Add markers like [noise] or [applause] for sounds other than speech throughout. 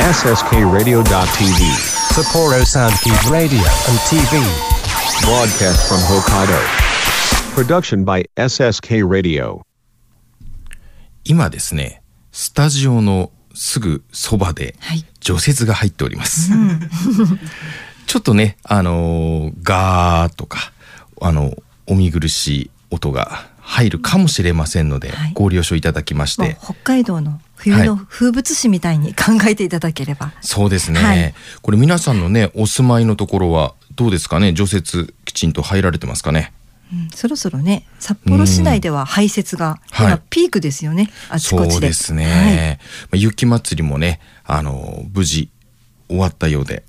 SSKRadio.tv Sapporo Soundkeep Radio and TV. Broadcast from Hokkaido. Production by SSK Radio. 今ですねスタジオのすぐそばではい除雪が入っております、ちょっとねあのーガーとかあのお見苦しい音が入るかもしれませんので、はいご了承いただきまして、北海道の冬の風物詩みたいに考えていただければ、そうですね、はい。これ皆さんのねお住まいのところはどうですかね？除雪きちんと入られてますかね？うんそろそろね札幌市内では排雪がはい。今ピークですよね、あちこちで。そうですね、まあ雪まつりもねあの無事終わったようで。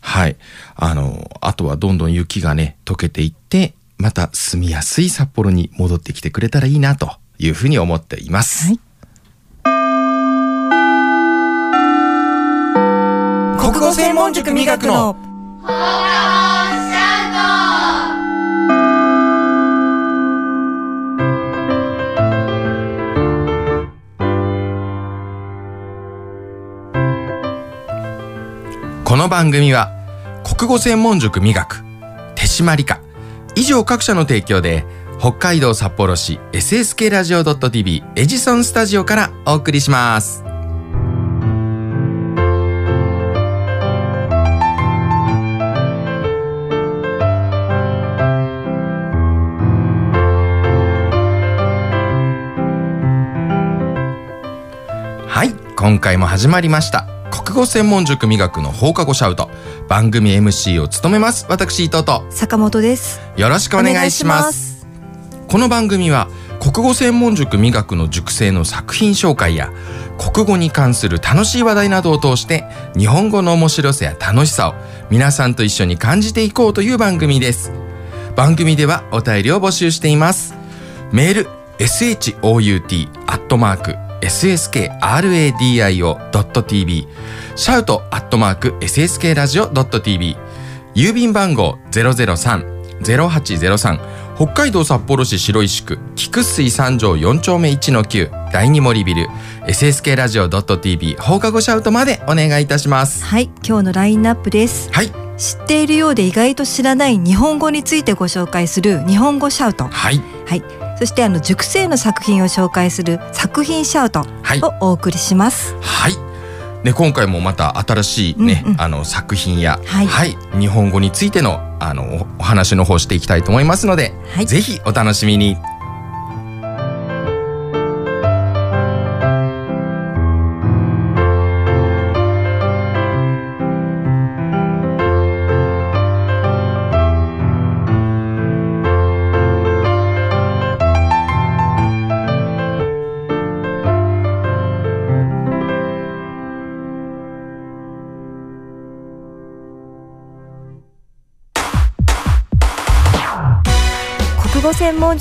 はい。あのあとはどんどん雪がね溶けていってまた住みやすい札幌に戻ってきてくれたらいいなというふうに思っています、はい国語専門塾磨くの。この番組は国語専門塾磨く手締まり課。以上各社の提供で北海道札幌市 SSK ラジオ .tv エジソンスタジオからお送りします。今回も始まりました。国語専門塾磨くの放課後シャウト。番組 MC を務めます。私伊藤と。坂本です。よろしくお願いします。この番組は国語専門塾磨くの塾生の作品紹介や国語に関する楽しい話題などを通して日本語の面白さや楽しさを皆さんと一緒に感じていこうという番組です。番組ではお便りを募集しています。メール shout アットマーク sskradio.tv シャウトアットマーク sskradio.tv 郵便番号003-0803北海道札幌市白石区菊水三条4丁目1の9第二森ビル。SSK ラジオ .tv 放課後シャウトまでお願いいたします。はい今日のラインナップです。はい。知っているようで意外と知らない日本語についてご紹介する日本語シャウト。はい。はいそしてあの塾生の作品を紹介する作品シャウトはい。をお送りします。はい。ね、今回もまた新しいね、うんうん。あの作品や、はい。日本語についてのあのおお話の方していきたいと思いますので、はい。ぜひお楽しみに。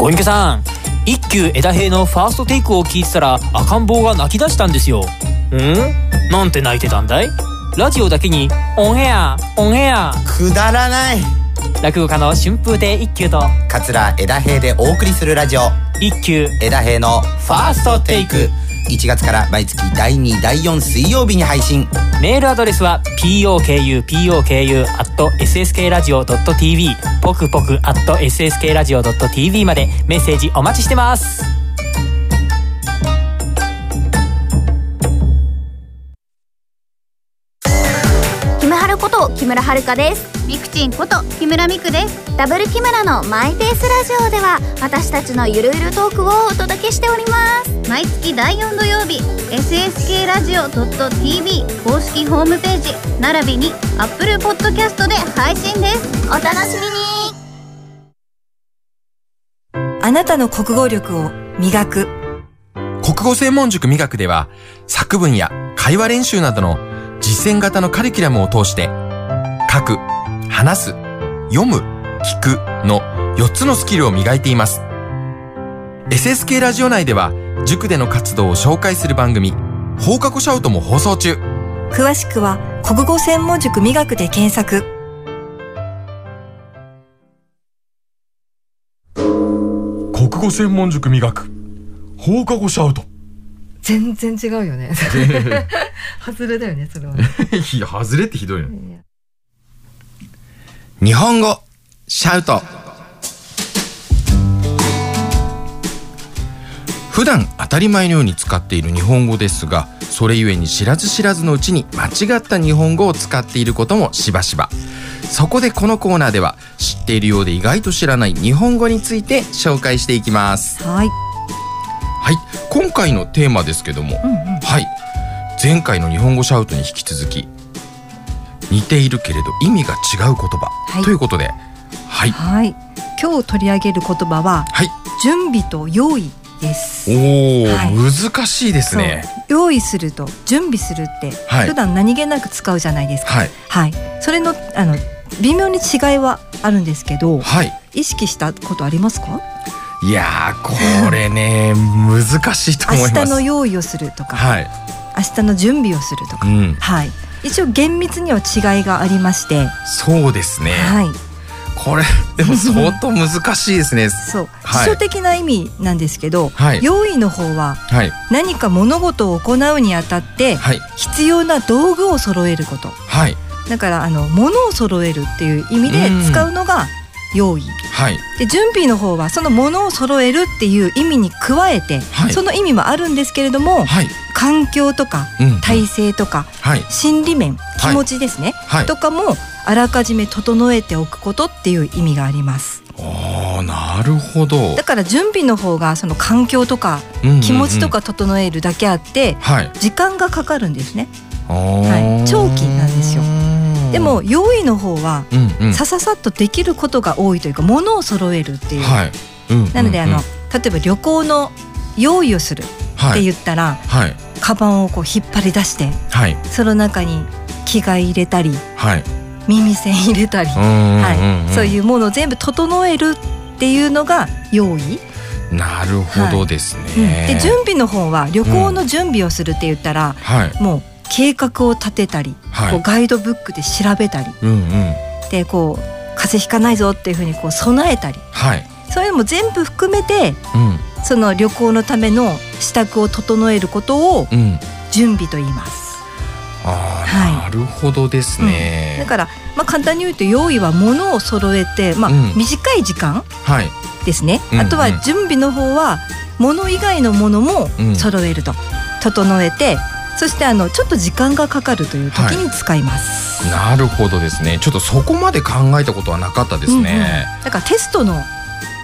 ご隠居さん一休枝平のファーストテイクを聞いてたら赤ん坊が泣き出したんですよ。ん？なんて泣いてたんだい？ラジオだけにオンエアオンエア。くだらない。落語家の春風亭一休と桂枝平でお送りするラジオ。一休枝平のファーストテイク1月から毎月第2第4水曜日に配信。メールアドレスは pokupoku.sskradio.tv ポクポク .sskradio.tv までメッセージお待ちしてます。木村遥です。ミクチンこと木村ミクです。ダブル木村のマイペースラジオでは私たちのゆるゆるトークをお届けしております。毎月第4土曜日 SSK ラジオ .tv 公式ホームページ並びに Apple Podcast で配信です。お楽しみに。あなたの国語力を磨く。国語専門塾美学では作文や会話練習などの実践型のカリキュラムを通して書く、話す、読む、聞くの4つのスキルを磨いています。SSK ラジオ内では塾での活動を紹介する番組放課後シャウトも放送中。詳しくは国語専門塾美学で検索国語専門塾美学放課後シャウト。全然違うよね [laughs] [laughs] 外れだよねそれは、ね、いや、外れってひどいの。日本語シャウト。普段当たり前のように使っている日本語ですがそれゆえに知らず知らずのうちに間違った日本語を使っていることもしばしば。そこでこのコーナーでは知っているようで意外と知らない日本語について紹介していきます。はい。はい。今回のテーマですけども、はい。前回の日本語シャウトに引き続き似ているけれど意味が違う言葉、はい。ということではい。はい。今日取り上げる言葉ははい。準備と用意です。おー、はい。難しいですね。用意すると準備するってはい。普段何気なく使うじゃないですか。はい。はい、それのあの微妙に違いはあるんですけどはい。意識したことありますか？いやーこれね [laughs] 難しいと思い明ます。日の用意をするとか、はい。明日の準備をするとか、うん。はい一応厳密には違いがありまして、そうですね、はい。これ [laughs] でも相当難しいですね。そう、はい。基礎的な意味なんですけど、はい。用意の方ははい。何か物事を行うにあたってはい。必要な道具を揃えること。はい。だからあの物を揃えるっていう意味で使うのが用意。はい。で準備の方はその物を揃えるっていう意味に加えて、はい。その意味もあるんですけれどもはい。環境とかうん体制とかはい。心理面気はい。持ちですね、はい。とかもあらかじめ整えておくことっていう意味があります。ああなるほど。だから準備の方がその環境とか気持ちとか整えるだけあってはい。時間がかかるんですね。ははい。長期なんですよでも用意の方はうんうん。さささっとできることが多いというか物を揃えるっていう、はい、うんなのであの、うんうん例えば旅行の用意をするってはい。言ったら、はい。カバンをこう引っ張り出してはい。その中に着替え入れたりはい。耳栓入れたり、はい、そういうものを全部整えるっていうのが用意、なるほどですうん。ね、で準備の方は旅行の準備をするって言ったら、はい。もう計画を立てたり、はい。こうガイドブックで調べたりうんうん。でこう風邪ひかないぞっていうふうにこう備えたりはい。そういうのも全部含めてうん。その旅行のための支度を整えることをうん。準備と言います。ああ、はい。なるほどですね、だから、まあ、簡単に言うと用意は物を揃えて、まあうん。短い時間はい。ですね、うん。あとは準備の方は物以外のものもうん。揃えると、整えてそしてあのちょっと時間がかかるという時に使います。なるほどですね。ちょっとそこまで考えたことはなかったですね、うんうん。だからテストの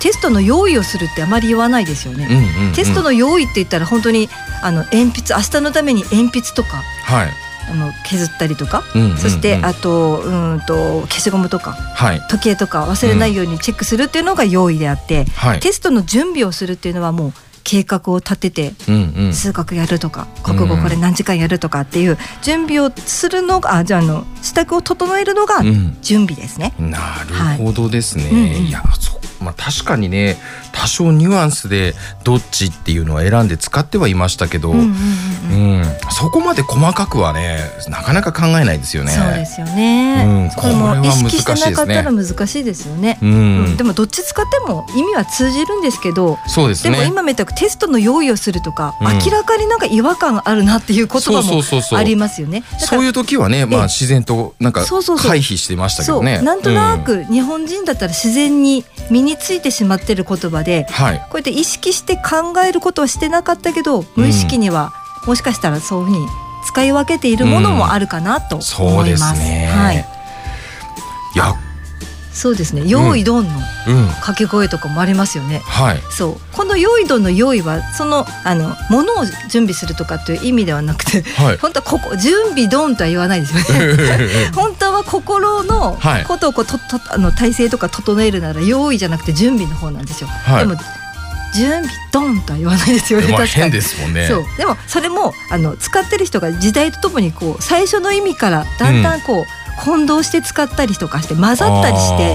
テストの用意をするってあまり言わないですよね。うんうんうん。テストの用意って言ったら本当にあの鉛筆明日のために鉛筆とかはい、あの削ったりとか、うんうんうん。そしてあとうんと消しゴムとかはい。時計とか忘れないようにチェックするっていうのが用意であって、はい。テストの準備をするっていうのはもう計画を立ててうんうん。数学やるとか国語うんこれ何時間やるとかっていう準備をするのがあじゃああの支度を整えるのがうん。準備ですね。なるほどですね、はいうんうん。いやそうまあ確かにね多少ニュアンスでどっちっていうのは選んで使ってはいましたけど、うんうんうんうん。そこまで細かくはねなかなか考えないですよね。そうですよね、うん。これは意識してなかったら難難しいですよね。うん。うん。でもどっち使っても意味は通じるんですけどそうですね。でも今みたくテストの用意をするとか、うん。明らかになんか違和感あるなっていう言葉もありますよね。そういう時はね、まあ自然となんか回避してましたけそう。どね。なんとなうん。く日本人だったら自然に身についてしまってる言葉ではい。こうやって意識して考えることはしてなかったけど無意識にはもしかしたらそういうふうに使い分けているものもあるかなとそう思います。ですね。はい、いや、そうですね。用意ドンのうん、掛け声とかもありますよね。はい。そうこの用意ドンの用意はそのあの物を準備するとかっていう意味ではなくてはい。本当はここ準備ドンとは言わないですよね。[laughs] 本当は心のはいことをこうととあの体制とか整えるなら用意じゃなくて準備の方なんですよ。はいでも準備ドンとは言わないですよねまあ変ですもんねそうでもそれもあの使ってる人が時代とともにこう最初の意味からだんだんこう、混同して使ったりとかして混ざったりして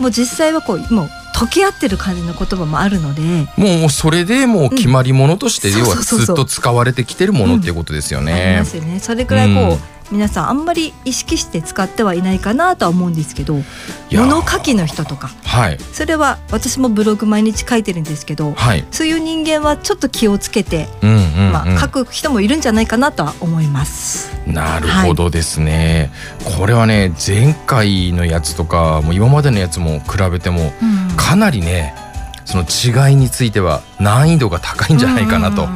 もう実際はこうもう溶け合ってる感じの言葉もあるのでもうそれでもう決まり物としてうん。要はずっと使われてきてるものっていうことですよありねま。すよね。それくらいこう、うん皆さんあんまり意識して使ってはいないかなとは思うんですけど物書きの人とか。はい。それは私もブログ毎日書いてるんですけどはい。そういう人間はちょっと気をつけて、うんうんうん。まあ、書く人もいるんじゃないかなとは思います。なるほどですね、これはね前回のやつとかもう今までのやつも比べてもかなりねその違いについては難易度が高いんじゃないかなと、うん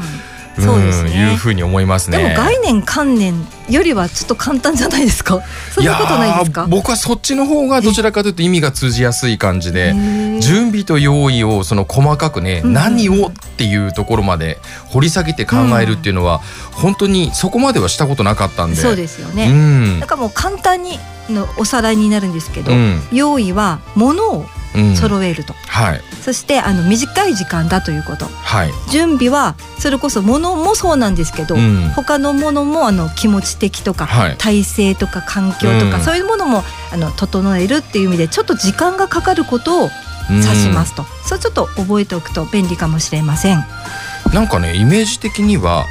そうですね。いうふうに思いますね。でも概念観念よりはちょっと簡単じゃないですか？そんなことないですか？僕はそっちの方がどちらかというと意味が通じやすい感じで準備と用意をその細かくね、うんうん。何をっていうところまで掘り下げて考えるっていうのは、本当にそこまではしたことなかったんで。そうですようね。んだからもう簡単にのおさらいになるんですけど、うん。用意は物をうん。揃えると、はいそしてあの短い時間だということ。はい、準備はそれこそ物もそうなんですけど、うん。他のものもあの気持ち的とか、はい。体制とか環境とか、うん。そういうものもあの整えるっていう意味でちょっと時間がかかることを指しますと、それちょっと覚えておくと便利かもしれません。うんなんかねイメージ的には、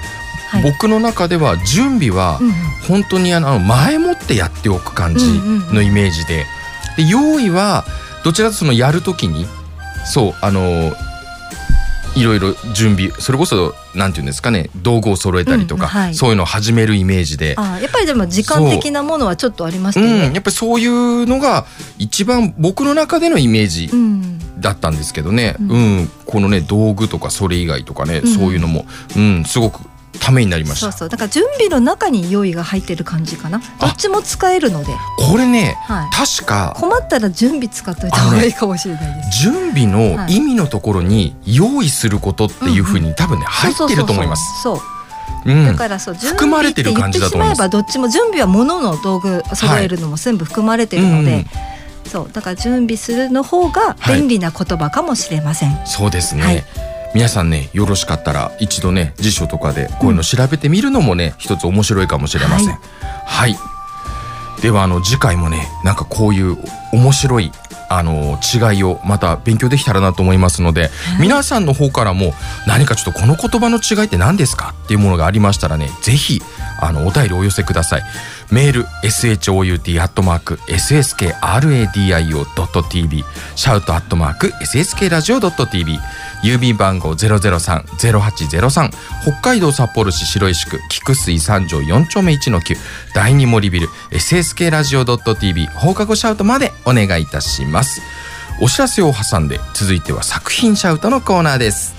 はい。僕の中では準備はうんうん。本当にあの前もってやっておく感じのイメージで,、で用意はどちらかというとそのやるときにそうあのいろいろ準備それこそなんていうんですかね道具を揃えたりとか、うんはい。そういうのを始めるイメージで。やっぱりでも時間的なものはちょっとありましたう。ん。やっぱりそういうのが一番僕の中でのイメージうん。だったんですけどね、ううんんこのね道具とかそれ以外とかね、うん。そういうのも、うん、すごくためになりました。そうそう。だから準備の中に用意が入ってる感じかな。どっちも使えるので、これねはい、確か困ったら準備使っといた方がいいかもしれないです。準備の意味のところに用意することっていうふうに多分ね入ってると思います。そうそうん。だからそう準含まれ備ってて言ってる感じだとしまえばどっちも準備は物の道具揃えるのも全部含まれてるので、うんそう。だから準備するの方が便利な言葉かもしれません。そうですね、はい皆さんねよろしかったら一度ね辞書とかでこういうの調べてみるのもね、一つ面白いかもしれません。ははい。い、ではあの次回もねなんかこういう面白いあの違いをまた勉強できたらなと思いますので、皆さんの方からも何かちょっとこの言葉の違いって何ですか？っていうものがありましたらねぜひあのお便りお寄せください。メール shout.sskradio.tv シャウト sskradio.tv 郵便番号003-0803北海道札幌市白石区菊水三条4丁目1の9第二森ビル SSK ラジオ .tv 放課後シャウトまでお願いいたします。お知らせを挟んで続いては作品シャウトのコーナーです。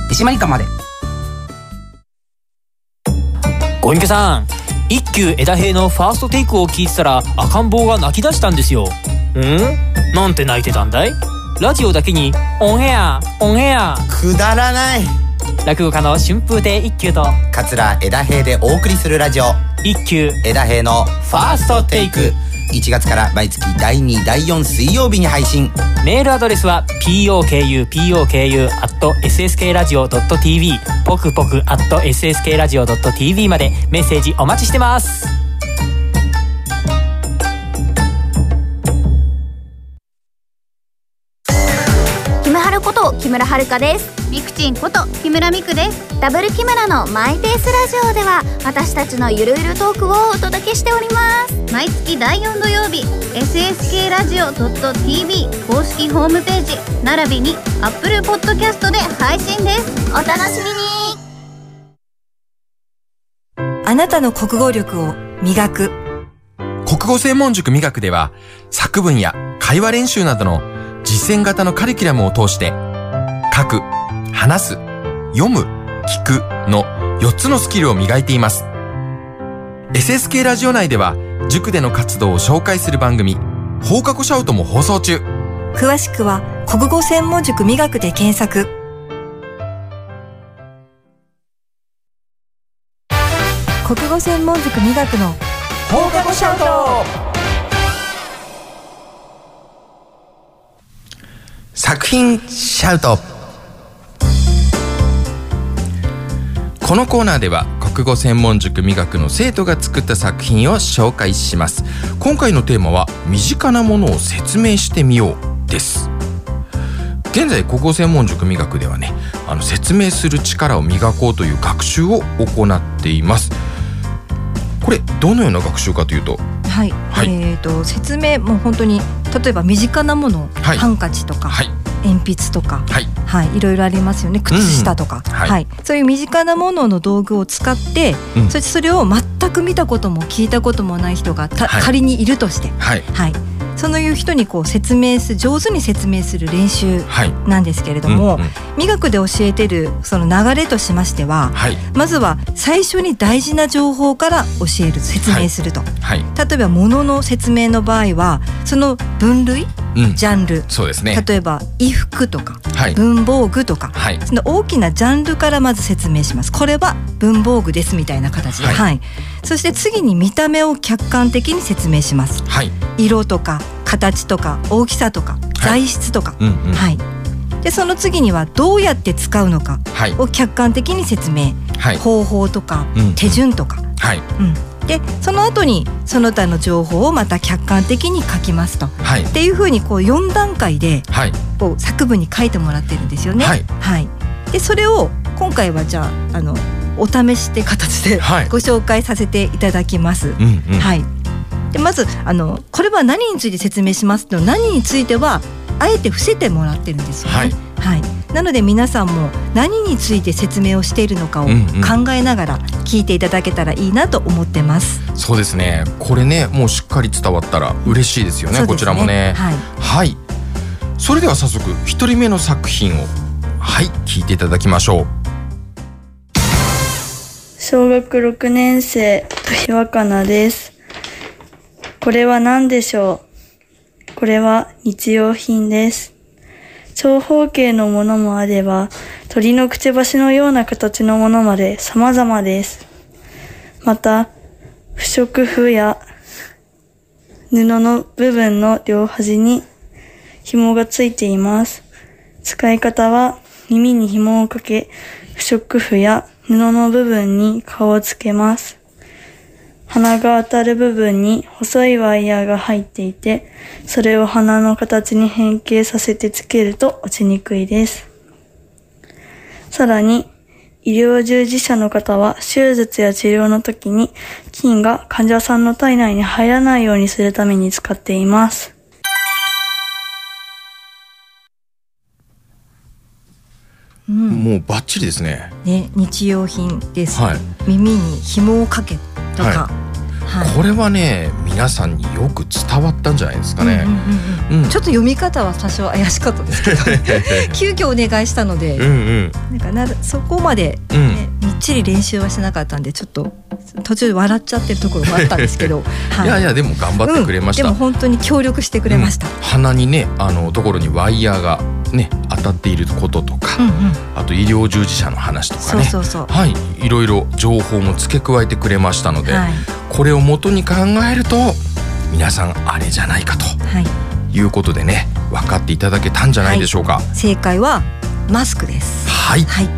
手締まり課まで。ご隠居さん一休枝平のファーストテイクを聞いてたら赤ん坊が泣き出したんですよ。ん？なんて泣いてたんだい？ラジオだけにオンエアオンエア。くだらない。落語家の春風亭一休と桂枝平でお送りするラジオ。一休枝平のファーストテイク1月から毎月第2第4水曜日に配信。メールアドレスは pokupoku.sskradio.tv ポクポク .sskradio.tv までメッセージお待ちしてます。村遥です。みくちんこと木村みくです。ダブル木村のマイペースラジオでは私たちのゆるゆるトークをお届けしております。毎月第4土曜日 SSK ラジオ .tv 公式ホームページ並びに Apple Podcast で配信です。お楽しみに。あなたの国語力を磨く。国語専門塾美学では作文や会話練習などの実践型のカリキュラムを通して書く、話す、読む、聞くの4つのスキルを磨いています。SSK ラジオ内では塾での活動を紹介する番組放課後シャウトも放送中。詳しくは国語専門塾美学で検索国語専門塾美学の放課後シャウト作品シャウトこのコーナーでは国語専門塾美学の生徒が作った作品を紹介します。今回のテーマは身近なものを説明してみようです。現在国語専門塾美学ではねあの説明する力を磨こうという学習を行っています。これどのような学習かというとはい、はい。えっ、と説明もう本当に例えば身近なもの、はい。ハンカチとか、はい鉛筆とか、はい。はい、いろいろありますよね。靴下とか、うんはい。はい、そういう身近なものの道具を使って、うん。そしてそれを全く見たことも聞いたこともない人がた、はい。仮にいるとして、はい。はい、そういう人にこう説明する上手に説明する練習はい。なんですけれども、うんうん。美学で教えてるその流れとしましてははい。まずは最初に大事な情報から教える説明すると、はい。例えば物の説明の場合はその分類うん。ジャンル。そうですね。例えば衣服とかはい。文房具とか。はい。その大きなジャンルからまず説明します。これは文房具ですみたいな形で、はい。はい。そして次に見た目を客観的に説明します。はい。色とか形とか大きさとか材質とか、うんうん。はい。でその次にはどうやって使うのかはい。を客観的に説明、はい。方法とか手順とか、はい。うん。でその後にその他の情報をまた客観的に書きますと。はい。っていうふうにこう4段階ではい。こう作文に書いてもらってるんですよね。はい。でそれを今回はじゃああのお試しって形ではい。ご紹介させていただきます。うんうん。はい。でまずあのこれは何について説明しますと何についてはあえて伏せてもらってるんですよね。はいはいなので皆さんも何について説明をしているのかをうんうん考えながら聞いていただけたらいいなと思ってます。そうですねこれねもうしっかり伝わったら嬉しいですよねそうですこちらもねはい。はいそれでは早速一人目の作品をはい聞いていただきましょう小学6年生、年若菜です。これは何でしょう？これは日用品です。長方形のものもあれば、鳥のくちばしのような形のものまで様々です。また、不織布や布の部分の両端に紐がついています。使い方は耳に紐をかけ、不織布や布の部分に顔をつけます。鼻が当たる部分に細いワイヤーが入っていて、それを鼻の形に変形させてつけると落ちにくいです。さらに、医療従事者の方は手術や治療の時に菌が患者さんの体内に入らないようにするために使っています。うんもうバッチリですねね日用品です。はい耳に紐をかけとか。ははいこれはね皆さんによく伝わったんじゃないですかね。うんうんうんうん。ちょっと読み方は多少怪しかったですけど。[laughs] 急遽お願いしたので、うんうん。なんかなそこまで、ねうん。みっちり練習はしてなかったんでちょっと途中で笑っちゃってるところもあったんですけど、[laughs] はいやいやでも頑張ってくれました、うん。でも本当に協力してくれました、うん。鼻にねあのところにワイヤーがね当たっていることとか、うんうん。あと医療従事者の話とかね。はい。いろいろ情報も付け加えてくれましたので、はい。これを元に考えると皆さんあれじゃないかと。はい。いうことでね分かっていただけたんじゃないでしょうか。正解はマスクです。はい、はい。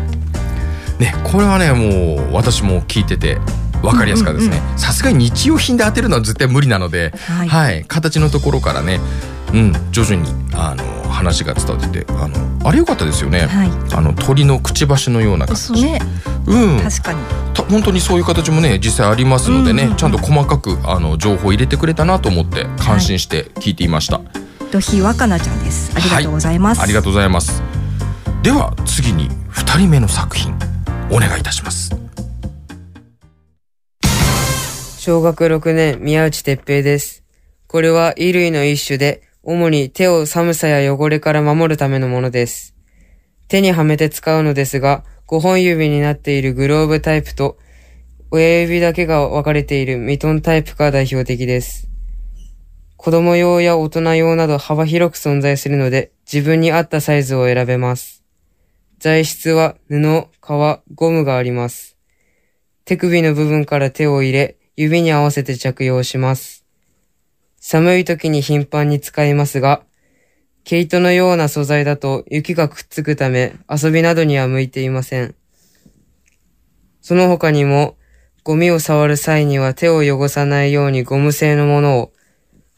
ねこれはねもう私も聞いてて分かりやすかったですね。うん。さすがに日用品で当てるのは絶対無理なので、はい。はい、形のところからね、うん、徐々にあの話が伝わっててあのあれ良かったですよね、はい。あの鳥のくちばしのような形。そうね。うん。確かに。た本当にそういう形もね実際ありますのでね、うんうんうん。ちゃんと細かくあの情報を入れてくれたなと思って感心して聞いていました、ドヒワカナちゃんです。ありがとうございます、ありがとうございます。では次に2人目の作品お願いいたします。小学6年宮内哲平です。これは衣類の一種で、主に手を寒さや汚れから守るためのものです。手にはめて使うのですが、5本指になっているグローブタイプと、親指だけが分かれているミトンタイプが代表的です。子供用や大人用など幅広く存在するので、自分に合ったサイズを選べます。材質は布、革、ゴムがあります。手首の部分から手を入れ、指に合わせて着用します。寒い時に頻繁に使いますが、毛糸のような素材だと雪がくっつくため遊びなどには向いていません。その他にも、ゴミを触る際には手を汚さないようにゴム製のものを、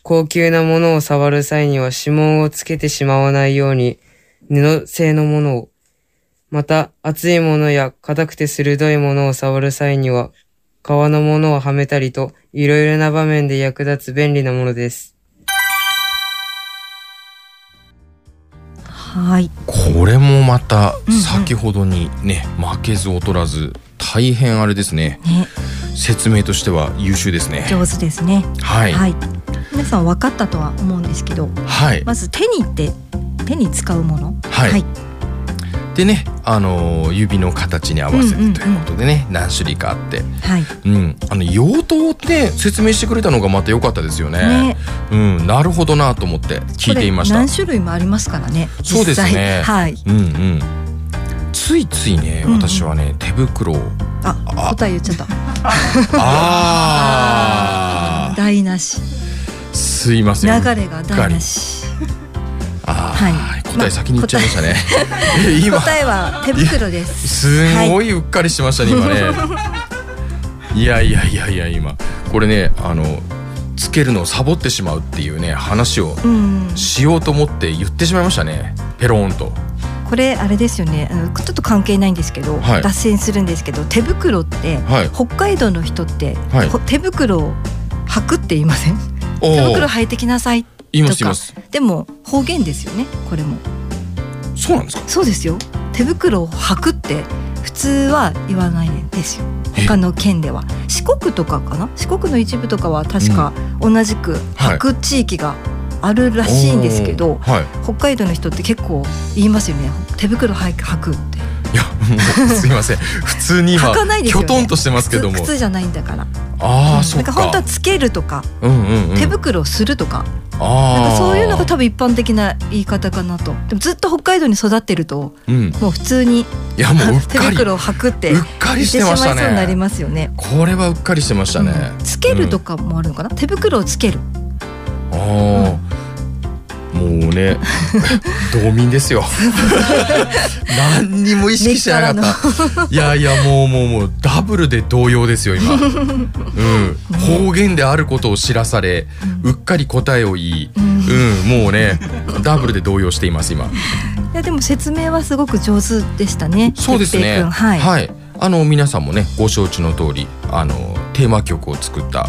高級なものを触る際には指紋をつけてしまわないように布製のものを、また熱いものや硬くて鋭いものを触る際には革のものをはめたりと、いろいろな場面で役立つ便利なものです。はい。これもまた先ほどにね、負けず劣らず大変あれですね。ね。説明としては優秀ですね。上手ですね。はい。はい。皆さん分かったとは思うんですけどはい。まず手にって手に使うもの？はい。はいでね、あのー指の形に合わせてということでね、何種類かあって、はい。うん、あの用途って説明してくれたのがまた良かったですよね。ね。うん、なるほどなと思って聞いていました。何。種類もありますからねそうですね。はい。うんうん。ついついね、うんうん。私はね、手袋を。あ答え言っちゃった。ああ、[laughs] 台無し。すいません。流れが台無し。あはい。あ、答え先に言っちゃいましたね。今。答えは手袋ですすごいうっかりしましたね、今ね。いやいやいやいや、今。これね、あの、つけるのをサボってしまうっていうね、話をうんしようと思って言ってしまいましたね。ペローンと。これあれですよねちょっと関係ないんですけど、はい脱線するんですけど手袋って、はい北海道の人って、はいほ手袋を履くって言いません？手袋履いてきなさい言いますいます。でも方言ですよねこれも。そうなんですか？そうですよ。手袋を履くって普通は言わないんですよ。他の県では。四国とかかな？四国の一部とかは確か同じく履く地域があるらしいんですけど、おー。はい。北海道の人って結構言いますよね。手袋履くって。いや、もうすいません。普通に今、きょとんとしてますけども。靴靴じゃないんだからああ、そっか。なんか本当はつけるとか、うんうんうん。手袋をするとかああ。なんかそういうのが多分一般的な言い方かなとでもずっと北海道に育ってるとうん。もう普通にいや、もう手。袋を履くってうっかりしてましたねそうになりますよねこれはうっかりしてましたね。つけるとかもあるのかな、手袋をつけるああ、もうね [laughs] 道民ですよ。何にも意識してなかった。いやいやもうもうもうダブルで動揺ですよ今、うん、方言であることを知らされ、うっかり答えを言い、うん、もうねダブルで動揺しています今。いやでも説明はすごく上手でしたねそうですね。はい、はい、あの皆さんもねご承知の通りあのテーマ曲を作った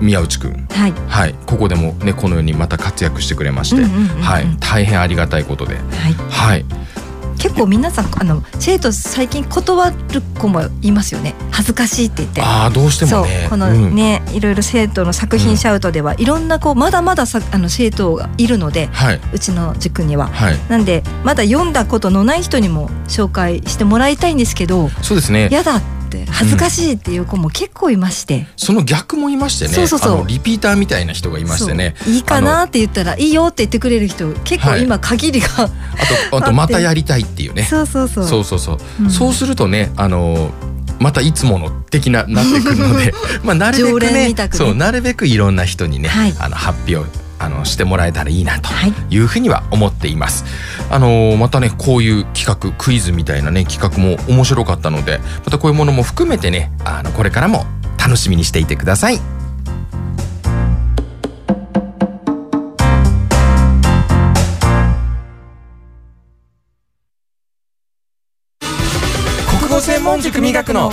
宮内くん。はい。はい、ここでもねこのようにまた活躍してくれまして、うんうんうんうんはい、大変ありがたいことで、はい、結構皆さんあの生徒最近断る子もいますよね。恥ずかしいって言って。ああどうしてもね。このうん。ね、いろいろ生徒の作品シャウトでは、いろんなこうまだまださあの生徒がいるので、はい。うちの塾には、はい。なんでまだ読んだことのない人にも紹介してもらいたいんですけどそうですね。嫌だって恥ずかしいっていう子も結構いまして、その逆もいましてね。そうそうそう。リピーターみたいな人がいましてねいいかなって言ったらいいよって言ってくれる人結構今限りが、あとあとまたやりたいっていうね。そうそうそう。そうそうそう。うん。そうするとねあのまたいつもの的ななってくるので [laughs] まあなるべ常くねね。そうなるべくいろんな人にね、はい。あの発表あのしてもらえたらいいなとい。うふうには思っています、はい、あのまたねこういう企画クイズみたいなね企画も面白かったのでまたこういうものも含めてねあのこれからも楽しみにしていてください。国語専門塾磨くの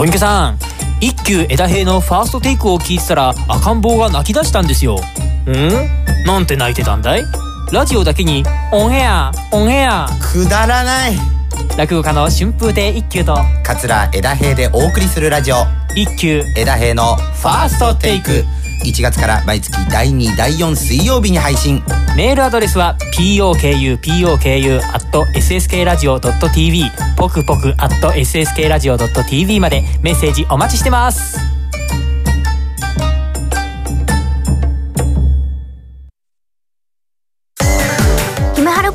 ご隠居さん一休枝平のファーストテイクを聞いてたら赤ん坊が泣き出したんですよ。ん？なんて泣いてたんだい？ラジオだけにオンエアオンエア。くだらない。落語家の春風亭一休と桂枝平でお送りするラジオ。一休枝平のファーストテイク1月から毎月第2第4水曜日に配信。メールアドレスは pokupoku.sskradio.tv ポクポク .sskradio.tv までメッセージお待ちしてます。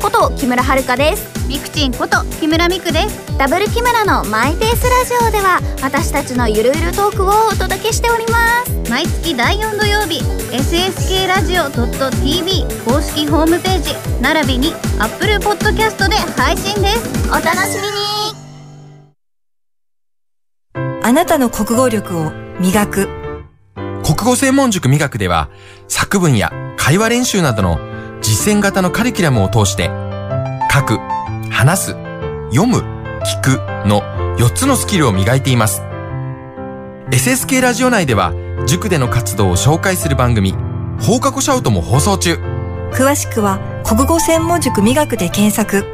こと木村遥です。みくちんこと木村みくです。ダブル木村のマイペースラジオでは私たちのゆるゆるトークをお届けしております。毎月第4土曜日 SSK ラジオ .tv 公式ホームページ並びに Apple Podcast で配信です。お楽しみに。あなたの国語力を磨く。国語専門塾美学では作文や会話練習などの実践型のカリキュラムを通して書く、話す、読む、聞くの4つのスキルを磨いています。SSK ラジオ内では塾での活動を紹介する番組放課後シャウトも放送中。詳しくは国語専門塾美学で検索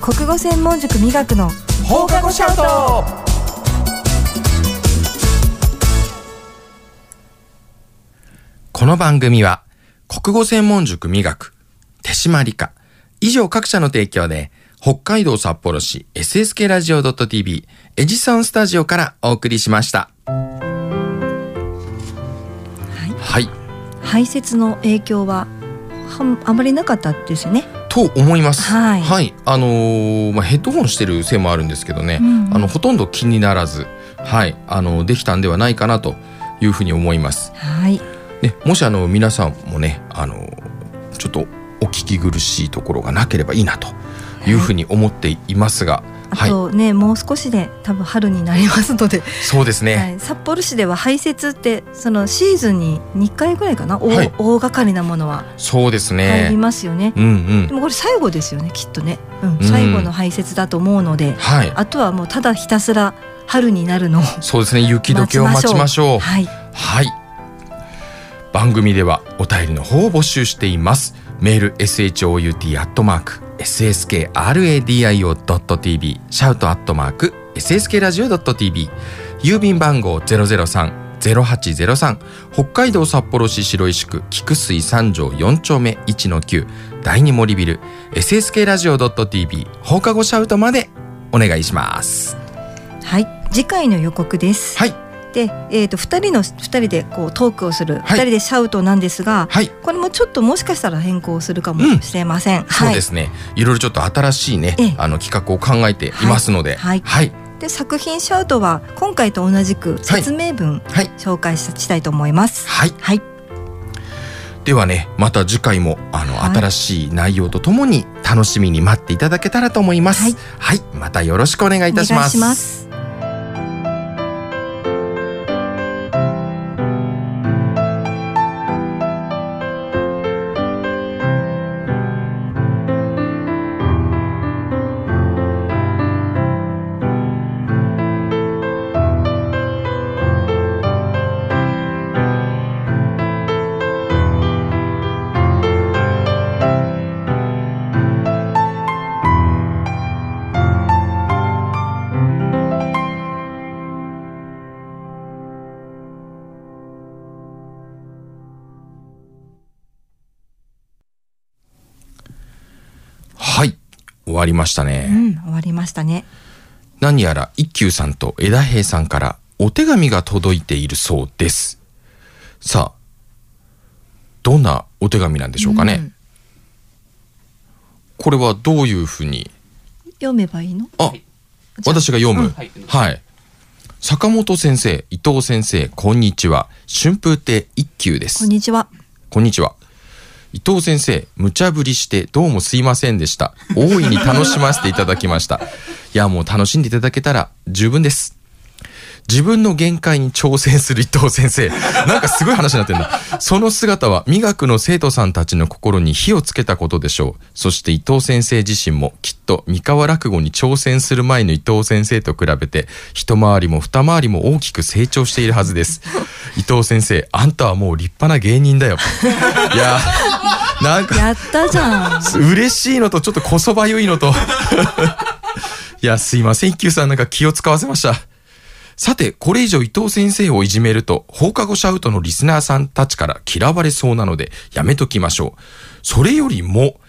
国語専門塾美学の放課後シャウトこの番組は国語専門塾美学手締まり課以上各社の提供で北海道札幌市 SSK ラジオ .tv エジソンスタジオからお送りしました。はい。排泄の影響ははあまりなかったですよねと思います。はいあのーまあ、ヘッドホンしてるせいもあるんですけどね、うんうんあの、ほとんど気にならず、はい、あの、できたんではないかなというふうに思います。はいね、もしあの、皆さんもね、あの、ちょっとお聞き苦しいところがなければいいなというふうに思っていますが、はい、あとね、もう少しで多分春になりますので、そうですね。はい、札幌市では排泄ってそのシーズンに2回ぐらいかな、大はい大掛かりなものはそうです入りね。ますよね。うんうんで。もこれ最後ですよねきっとね、うんうん最後の排泄だと思うので、はい。あとはもうただひたすら春になるのをそうですね。雪解けを待ちましょう。はいはい。番組ではお便りの方を募集しています。メール shout アットマーク sskradio.tv シャウトアットマーク sskradio.tv 郵便番号003-0803北海道札幌市白石区菊水三条4丁目1の9第二森ビル sskradio.tv 放課後シャウトまでお願いします。はい次回の予告です。はい。で、えー、と2人の2人でこうトークをする、はい2人でシャウトなんですが、はい。これもちょっともしかしたら変更するかもしれません。そうですね。いろいろちょっと新しいねええ、あの企画を考えていますので、はいはい、で作品シャウトは今回と同じく説明文はい紹介ししたいと思います。はい。はい、ではね、また次回もあの、はい新しい内容とともに楽しみに待っていただけたらと思います。はいはい、またよろしくお願いいたします。わりましたうね。ん、終わりましたね。何やら一休さんと枝平さんからお手紙が届いているそうです。さあ、どんなお手紙なんでしょうかね。うんこれはどういうふうに読めばいいの？あ、私が読む。うんはい。坂本先生、伊藤先生、こんにちは。春風亭一休です。こんにちはこんにちは。伊藤先生、無茶ぶりしてどうもすいませんでした。大いに楽しませていただきました。いや、もう楽しんでいただけたら十分です。自分の限界に挑戦する伊藤先生。[laughs] なんかすごい話になってんだ。その姿は美学の生徒さんたちの心に火をつけたことでしょう。そして伊藤先生自身もきっと三河落語に挑戦する前の伊藤先生と比べて一回りも二回りも大きく成長しているはずです。伊藤先生、あんたはもう立派な芸人だよ。[laughs] いや、なんかやったじゃん嬉しいのとちょっとこそばゆいのと。[laughs] いや、すいません。一休さんなんか気を使わせました。さて、これ以上伊藤先生をいじめると、放課後シャウトのリスナーさんたちから嫌われそうなので、やめときましょう。[clears throat] それよりも、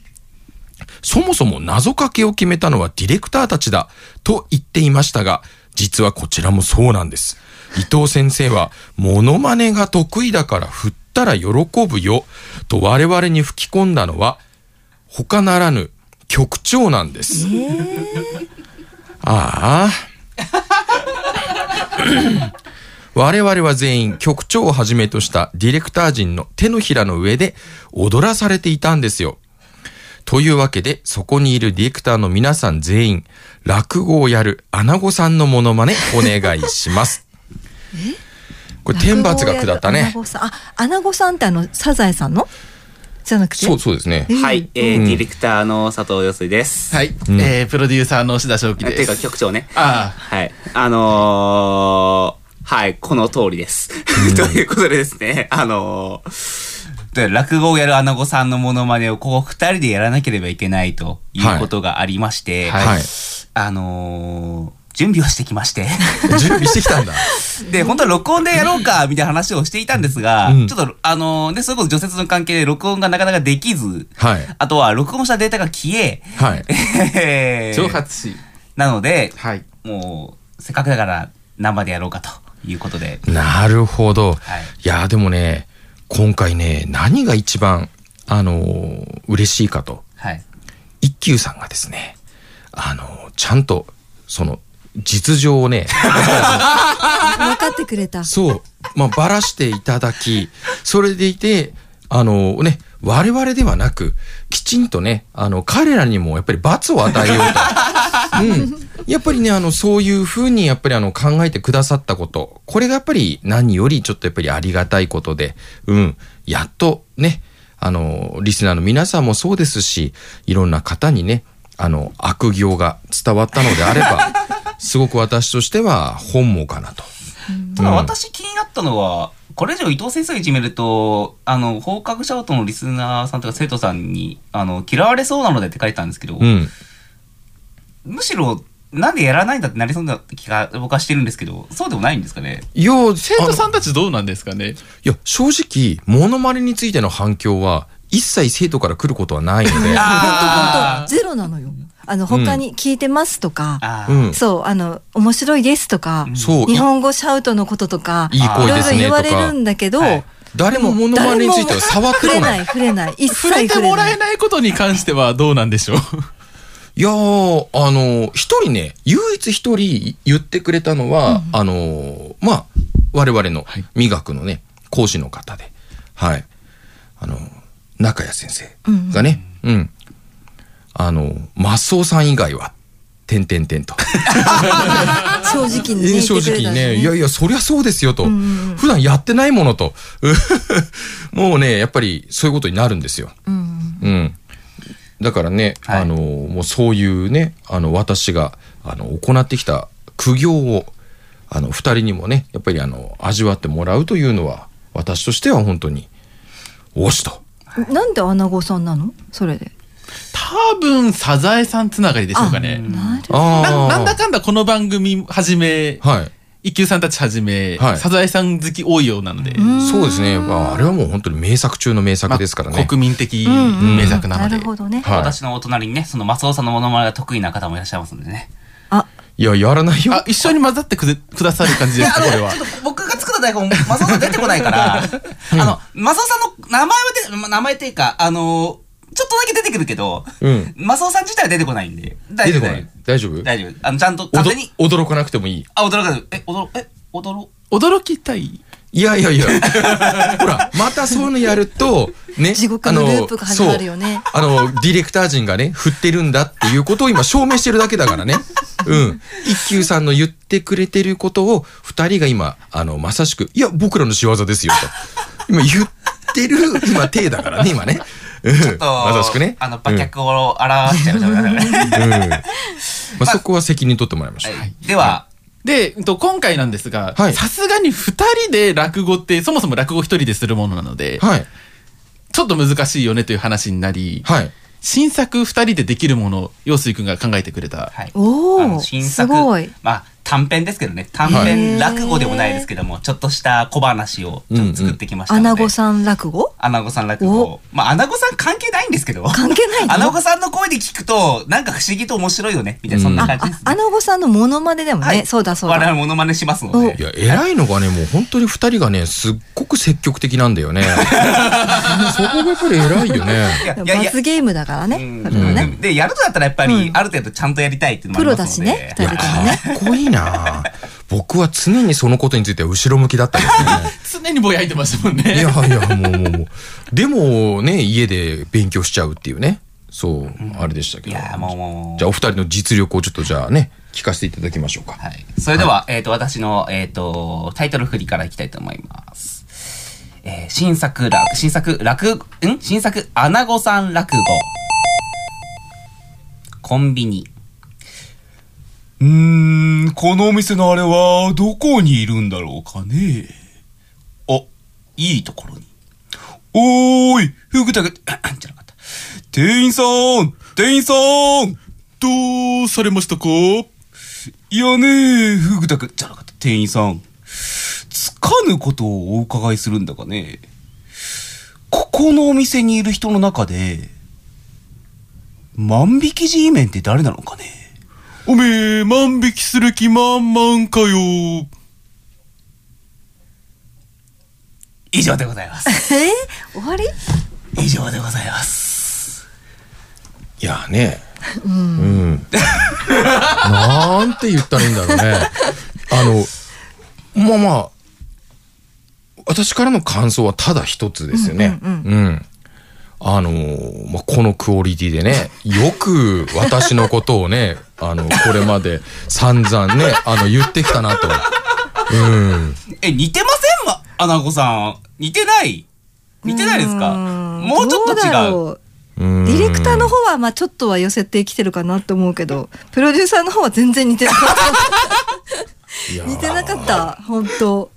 [clears throat] そもそも謎かけを決めたのはディレクターたちだ、と言っていましたが、実はこちらもそうなんです。伊藤先生は、モノマネが得意だから振ったら喜ぶよ、と我々に吹き込んだのは、他ならぬ局長なんです。ああ。[laughs] 我々は全員局長をはじめとしたディレクター陣の手のひらの上で踊らされていたんですよ。というわけで、そこにいるディレクターの皆さん全員、落語をやるアナゴさんのモノマネお願いします。[laughs] これ天罰が下ったね。ゴさん？あアナゴさんってあのサザエさんの？じゃなくて？そう、そうですね。はい、えーうんディレクターの佐藤よすいです。はい、えープロデューサーの志田正樹です。ていうか局長ね。あはい。あのー、はい、この通りです。[laughs] ということでですね、あのー、で落語をやるアナゴさんのモノマネをこう二人でやらなければいけないということがありまして、はい。あのー、準備をしてきまして。[laughs] 準備してきたんだ。[laughs] で、本当は録音でやろうか、みたいな話をしていたんですが、うんちょっと、あのー、で、それこそ除雪の関係で録音がなかなかできず、はい。あとは録音したデータが消え、はい。え [laughs] ー蒸発し。なので、はい。もう、せっかくだから生でやろうかということで。なるほど。はい。いや、でもね、今回ね、何が一番、あのー嬉しいかと。はい。一休さんがですね、あのーちゃんと、その、実情をね、分かってくれた。そう、まあ、ばらしていただき、それでいて、あのね、我々ではなく、きちんとね、あの、彼らにもやっぱり罰を与えようと。うん。やっぱりね、あの、そういうふうにやっぱりあの、考えてくださったこと、これがやっぱり何よりちょっとやっぱりありがたいことで、うん、やっとね、あの、リスナーの皆さんもそうですし、いろんな方にね、あの、悪行が伝わったのであれば、すごく私としては本望かなと。ただうん私気になったのは、これ以上伊藤先生がいじめると、あの、放課後シャウトのリスナーさんとか生徒さんに、あの、嫌われそうなのでって書いてたんですけど、うん。むしろ、なんでやらないんだってなりそうな気が僕はしてるんですけど、そうでもないんですかね？いや、生徒さんたちどうなんですかね？いや、正直、モノマネについての反響は、一切生徒から来ることはないので。本当本当ゼロなのよあの他に聞いてますとか、うん。そうあの面白いですとか、日本語シャウトのこととかいろいろ言われるんだけど、誰もモノマネについては触ってこ触れな。ないい触れない。一切 [laughs] 触れてもらえないことに関してはどうなんでしょう？[laughs] いやー、あの、一人ね、唯一一人言ってくれたのは、あの、まあ、我々の美学のね、講師の方で、はい。あの、中谷先生がね、うん。あの、マスオさん以外は、てんてんてんと。[laughs] 正直にね正直にね、いやいや、そりゃそうですよと。普段やってないものと。[laughs] もうね、やっぱりそういうことになるんですよ。うん。だからね、あの、もうそういうね、あの、私が、あの、行ってきた苦行を、あの、二人にもね、やっぱりあの、味わってもらうというのは、私としては本当に、おしと。なんでアナゴさんなの？それで多分、サザエさんつながりでしょうかね。あななんだかんだこの番組はじめ、はい。一休さんたちはじめ、はいサザエさん好き多いようなので、そうですね。まあ、あれはもう本当に名作中の名作ですからね。国民的ん名作なので。なるほどねはい私のお隣にね、そのマスオさんのモノマネが得意な方もいらっしゃいますんでね。あいや、やらないよ。あ、一緒に混ざってくれくださる感じですか、これはちょ。っと僕が作った台本、マサオさん出てこないから、[laughs] あの、マサオさんの名前は出て、名前っていうか、あの、ちょっとだけ出てくるけど、うん。マサオさん自体は出てこないんで、大丈夫出てこない？大丈夫大丈夫？あの、ちゃんと勝手に、驚かなくてもいい？あ、驚かない。え、驚、え、驚、驚きたい？いやいやいや。[laughs] ほら、またそういうのやると、ね。地獄のループが始まるよね。あの、ディレクター陣がね、振ってるんだっていうことを今証明してるだけだからね。[laughs] うん。一休さんの言ってくれてることを、二人が今、あの、まさしく、いや、僕らの仕業ですよ、と。今言ってる、今、手だからね、今ね。うん。ちょっと、まさしくね。あの、馬脚を表しちゃいましたね。うん。うん。[laughs] まあ、そこは責任取ってもらいましょう。では、で、今回なんですが、さすがに二人で落語って、そもそも落語一人でするものなので、ちょっと難しいよねという話になり、新作二人でできるものを陽水くんが考えてくれた。おあの新作まあ、短編ですけどね。短編落語でもないですけども、ちょっとした小話をちょっと作ってきましたので。アナゴさん落語？アナゴさん落語。まあ、アナゴさん関係ないんですけど。関係ないの？アナゴさんの声で聞くと、なんか不思議と面白いよね。みたいな、そんな感じです。アナゴさんのモノマネでもね、そうだそうだ。我々モノマネしますので。いや、偉いのがね、もう本当に二人がね、すっごく積極的なんだよね。[laughs] そこがやっぱり偉いよね。罰ゲームだからね。それはね。で、やるとだったらやっぱり、ある程度ちゃんとやりたいっていうのもありますので。プロだしね、二人ともね。かっこいいな僕は常にそのことについては後ろ向きだったですね。[laughs] 常にぼやいてましたもんね。いやいや、もうもうもう。でもね、家で勉強しちゃうっていうね。そう、あれでしたけど。じゃあお二人の実力をちょっとじゃあね、聞かせていただきましょうか。はい。それでは、えっ、と、私の、えっ、と、タイトル振りからいきたいと思います。えー新作落、新作落、ん？新作、アナゴさん落語。コンビニ。うーん、このお店のあれは、どこにいるんだろうかね。あ、いいところに。おーい、ふぐたく、[clears throat] じゃなかった。店員さん店員さんどうされましたか？いやね、ふぐたく、じゃなかった。店員さん。つかぬことをお伺いするんだがね。ここのお店にいる人の中で、万引き G メンって誰なのかね？おめえ、万引きする気満々かよ。以上でございます。[laughs] え？ー終わり？以上でございます。いやね、う。うんん。なんて言ったらいいんだろうね。あの、まあまあ、私からの感想はただ一つですよね。うんうん。あのーまあ、このクオリティでね、[laughs] よく私のことをね、あの、これまで散々ね、あの、言ってきたなと。うん。え、似てませんま、アナゴさん。似てない似てないですか？もうちょっと違う。う。ディレクターの方はまあちょっとは寄せてきてるかなって思うけど、プロデューサーの方は全然似てなかった。[laughs] 似てなかった、本当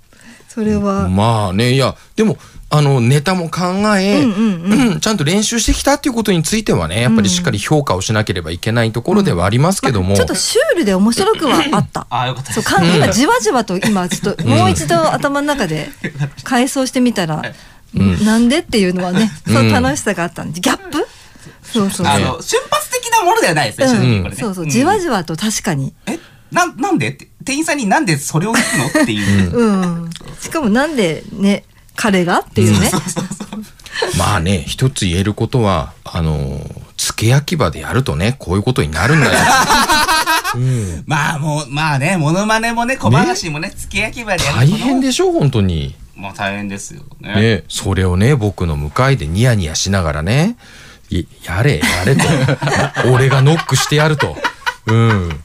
それは。まあね、いや、でも、あの、ネタも考え、うんうんうん。ちゃんと練習してきたっていうことについてはね、やっぱりしっかり評価をしなければいけないところではありますけども。ちょっとシュールで面白くはあった。[laughs] あ、よかったそう、今じわじわと今ちょっともう一度頭の中で回想してみたら、うん。なんでっていうのはね、うん。その楽しさがあったんで、ギャップ？そうそう。あの、瞬発的なものではないですね、正直これね。そうそう、ん。じわじわと確かに。な、なんで？って、店員さんになんでそれを聞くの？っていう。うん。しかもなんでね、彼がっていうね。まあね、一つ言えることは、あの、付け焼き場でやるとね、こういうことになるんだよ。[laughs] うん。まあもう、まあね、モノマネもね、小話もね、付け焼き場でやる大変でしょ、本当に。もう大変ですよね。ね、それをね、僕の向かいでニヤニヤしながらね、いやれ、やれと。[laughs] 俺がノックしてやると。うん。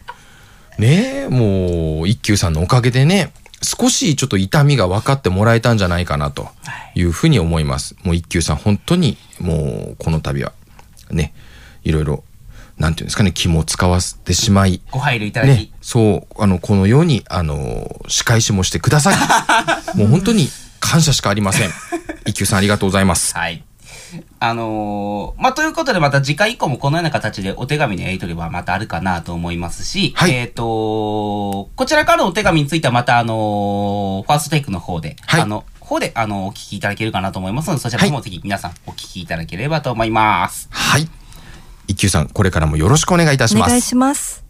ねもう、一休さんのおかげでね、少しちょっと痛みが分かってもらえたんじゃないかなというふうに思います。もう一休さん、本当にもうこの度はね、いろいろ、なんていうんですかね、気も使わせてしまい、ご配慮いただき。ね、そう、あの、このように、あの、仕返しもしてください。[laughs] もう本当に感謝しかありません。一休さんありがとうございます。はい。あのーまあ、ということでまた次回以降もこのような形でお手紙のやり取りはまたあるかなと思いますし、えっ、とこちらからのお手紙についてはまたあのーファーストテイクの方で、あの、方で、あの、お聞きいただけるかなと思いますので、そちらの方もぜひ皆さんお聞きいただければと思います。はい。一休さん、これからもよろしくお願いいたします。お願いします。